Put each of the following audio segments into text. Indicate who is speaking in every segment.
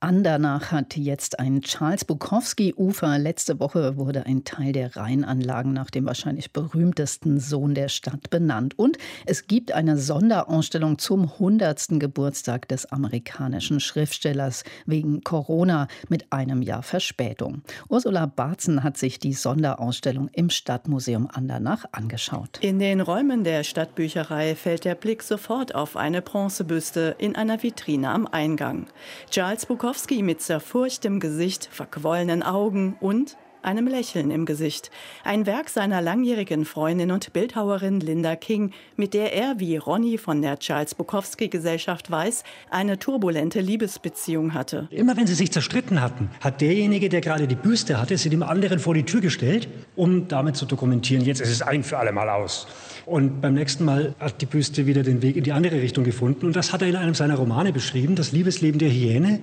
Speaker 1: Andernach hat jetzt ein Charles Bukowski-Ufer. Letzte Woche wurde ein Teil der Rheinanlagen nach dem wahrscheinlich berühmtesten Sohn der Stadt benannt. Und es gibt eine Sonderausstellung zum 100. Geburtstag des amerikanischen Schriftstellers wegen Corona mit einem Jahr Verspätung. Ursula Barzen hat sich die Sonderausstellung im Stadtmuseum Andernach angeschaut.
Speaker 2: In den Räumen der Stadtbücherei fällt der Blick sofort auf eine Bronzebüste in einer Vitrine am Eingang. Charles Bukowski Bukowski mit zerfurchtem Gesicht, verquollenen Augen und einem Lächeln im Gesicht. Ein Werk seiner langjährigen Freundin und Bildhauerin Linda King, mit der er, wie Ronny von der Charles Bukowski Gesellschaft weiß, eine turbulente Liebesbeziehung hatte.
Speaker 3: Immer wenn sie sich zerstritten hatten, hat derjenige, der gerade die Büste hatte, sie dem anderen vor die Tür gestellt, um damit zu dokumentieren, jetzt ist es ein für alle Mal aus. Und beim nächsten Mal hat die Büste wieder den Weg in die andere Richtung gefunden. Und das hat er in einem seiner Romane beschrieben, das Liebesleben der Hyäne.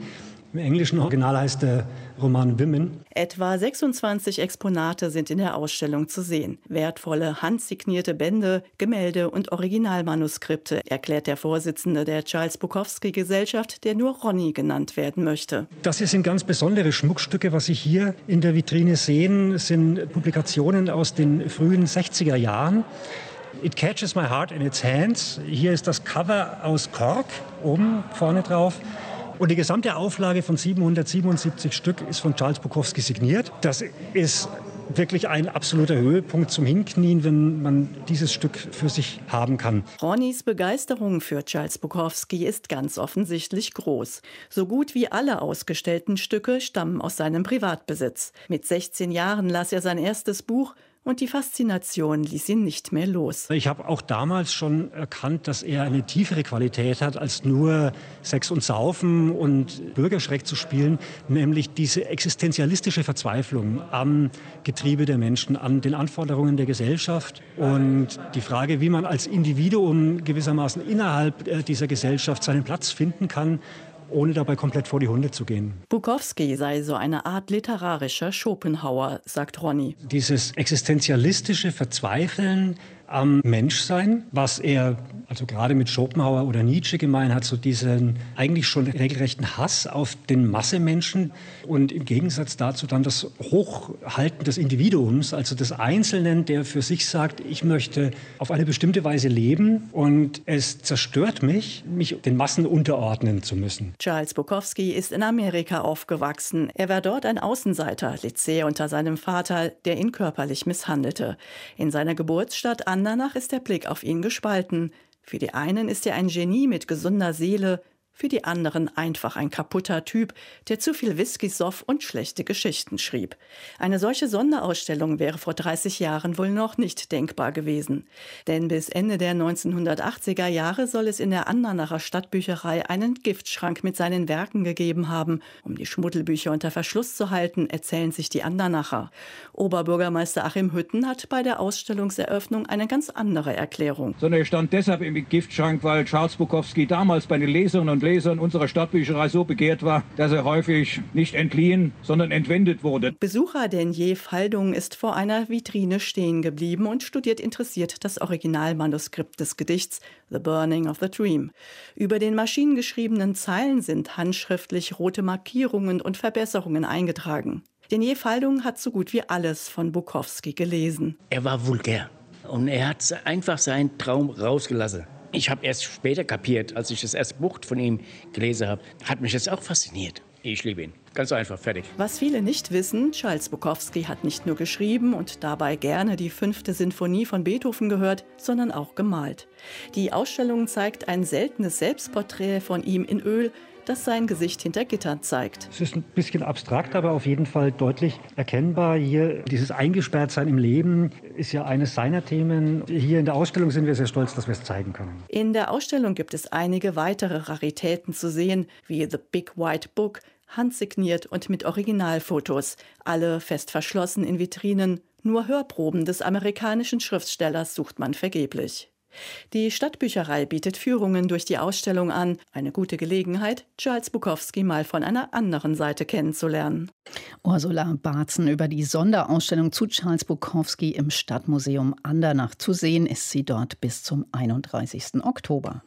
Speaker 3: Im englischen Original heißt der Roman Women.
Speaker 2: Etwa 26 Exponate sind in der Ausstellung zu sehen. Wertvolle handsignierte Bände, Gemälde und Originalmanuskripte, erklärt der Vorsitzende der Charles Bukowski Gesellschaft, der nur Ronny genannt werden möchte.
Speaker 3: Das hier sind ganz besondere Schmuckstücke. Was Sie hier in der Vitrine sehen, sind Publikationen aus den frühen 60er Jahren. It Catches My Heart in Its Hands. Hier ist das Cover aus Kork, oben vorne drauf. Und die gesamte Auflage von 777 Stück ist von Charles Bukowski signiert. Das ist wirklich ein absoluter Höhepunkt zum Hinknien, wenn man dieses Stück für sich haben kann.
Speaker 2: Ronnys Begeisterung für Charles Bukowski ist ganz offensichtlich groß. So gut wie alle ausgestellten Stücke stammen aus seinem Privatbesitz. Mit 16 Jahren las er sein erstes Buch und die Faszination ließ ihn nicht mehr los.
Speaker 3: Ich habe auch damals schon erkannt, dass er eine tiefere Qualität hat, als nur Sex und Saufen und Bürgerschreck zu spielen, nämlich diese existenzialistische Verzweiflung am Getriebe der Menschen, an den Anforderungen der Gesellschaft und die Frage, wie man als Individuum gewissermaßen innerhalb äh, dieser Gesellschaft seinen Platz finden kann ohne dabei komplett vor die Hunde zu gehen.
Speaker 2: Bukowski sei so eine Art literarischer Schopenhauer, sagt Ronny.
Speaker 3: Dieses existenzialistische Verzweifeln am Menschsein, was er also gerade mit Schopenhauer oder Nietzsche gemeint hat, so diesen eigentlich schon regelrechten Hass auf den Massemenschen und im Gegensatz dazu dann das Hochhalten des Individuums, also des Einzelnen, der für sich sagt, ich möchte auf eine bestimmte Weise leben und es zerstört mich, mich den Massen unterordnen zu müssen.
Speaker 2: Charles Bukowski ist in Amerika aufgewachsen. Er war dort ein Außenseiter, litt unter seinem Vater, der ihn körperlich misshandelte. In seiner Geburtsstadt Andernach ist der Blick auf ihn gespalten. Für die einen ist er ein Genie mit gesunder Seele, für die anderen einfach ein kaputter Typ, der zu viel Whisky soff und schlechte Geschichten schrieb. Eine solche Sonderausstellung wäre vor 30 Jahren wohl noch nicht denkbar gewesen. Denn bis Ende der 1980er Jahre soll es in der Andernacher Stadtbücherei einen Giftschrank mit seinen Werken gegeben haben. Um die Schmuddelbücher unter Verschluss zu halten, erzählen sich die Andernacher. Oberbürgermeister Achim Hütten hat bei der Ausstellungseröffnung eine ganz andere Erklärung.
Speaker 4: Sondern er stand deshalb im Giftschrank, weil Charles Bukowski damals bei den Lesungen und Lesern unserer Stadtbücherei so begehrt war, dass er häufig nicht entliehen, sondern entwendet wurde.
Speaker 2: Besucher Denier Faldung ist vor einer Vitrine stehen geblieben und studiert interessiert das Originalmanuskript des Gedichts The Burning of the Dream. Über den maschinengeschriebenen Zeilen sind handschriftlich rote Markierungen und Verbesserungen eingetragen. Denier Faldung hat so gut wie alles von Bukowski gelesen.
Speaker 5: Er war vulgär und er hat einfach seinen Traum rausgelassen. Ich habe erst später kapiert, als ich das erste Buch von ihm gelesen habe, hat mich das auch fasziniert. Ich liebe ihn. Ganz einfach, fertig.
Speaker 2: Was viele nicht wissen, Charles Bukowski hat nicht nur geschrieben und dabei gerne die fünfte Sinfonie von Beethoven gehört, sondern auch gemalt. Die Ausstellung zeigt ein seltenes Selbstporträt von ihm in Öl, das sein Gesicht hinter Gittern zeigt.
Speaker 3: Es ist ein bisschen abstrakt, aber auf jeden Fall deutlich erkennbar. Hier dieses Eingesperrtsein im Leben ist ja eines seiner Themen. Hier in der Ausstellung sind wir sehr stolz, dass wir es zeigen können.
Speaker 2: In der Ausstellung gibt es einige weitere Raritäten zu sehen, wie The Big White Book, handsigniert und mit Originalfotos, alle fest verschlossen in Vitrinen. Nur Hörproben des amerikanischen Schriftstellers sucht man vergeblich. Die Stadtbücherei bietet Führungen durch die Ausstellung an. Eine gute Gelegenheit, Charles Bukowski mal von einer anderen Seite kennenzulernen.
Speaker 1: Ursula Barzen über die Sonderausstellung zu Charles Bukowski im Stadtmuseum Andernach. Zu sehen ist sie dort bis zum 31. Oktober.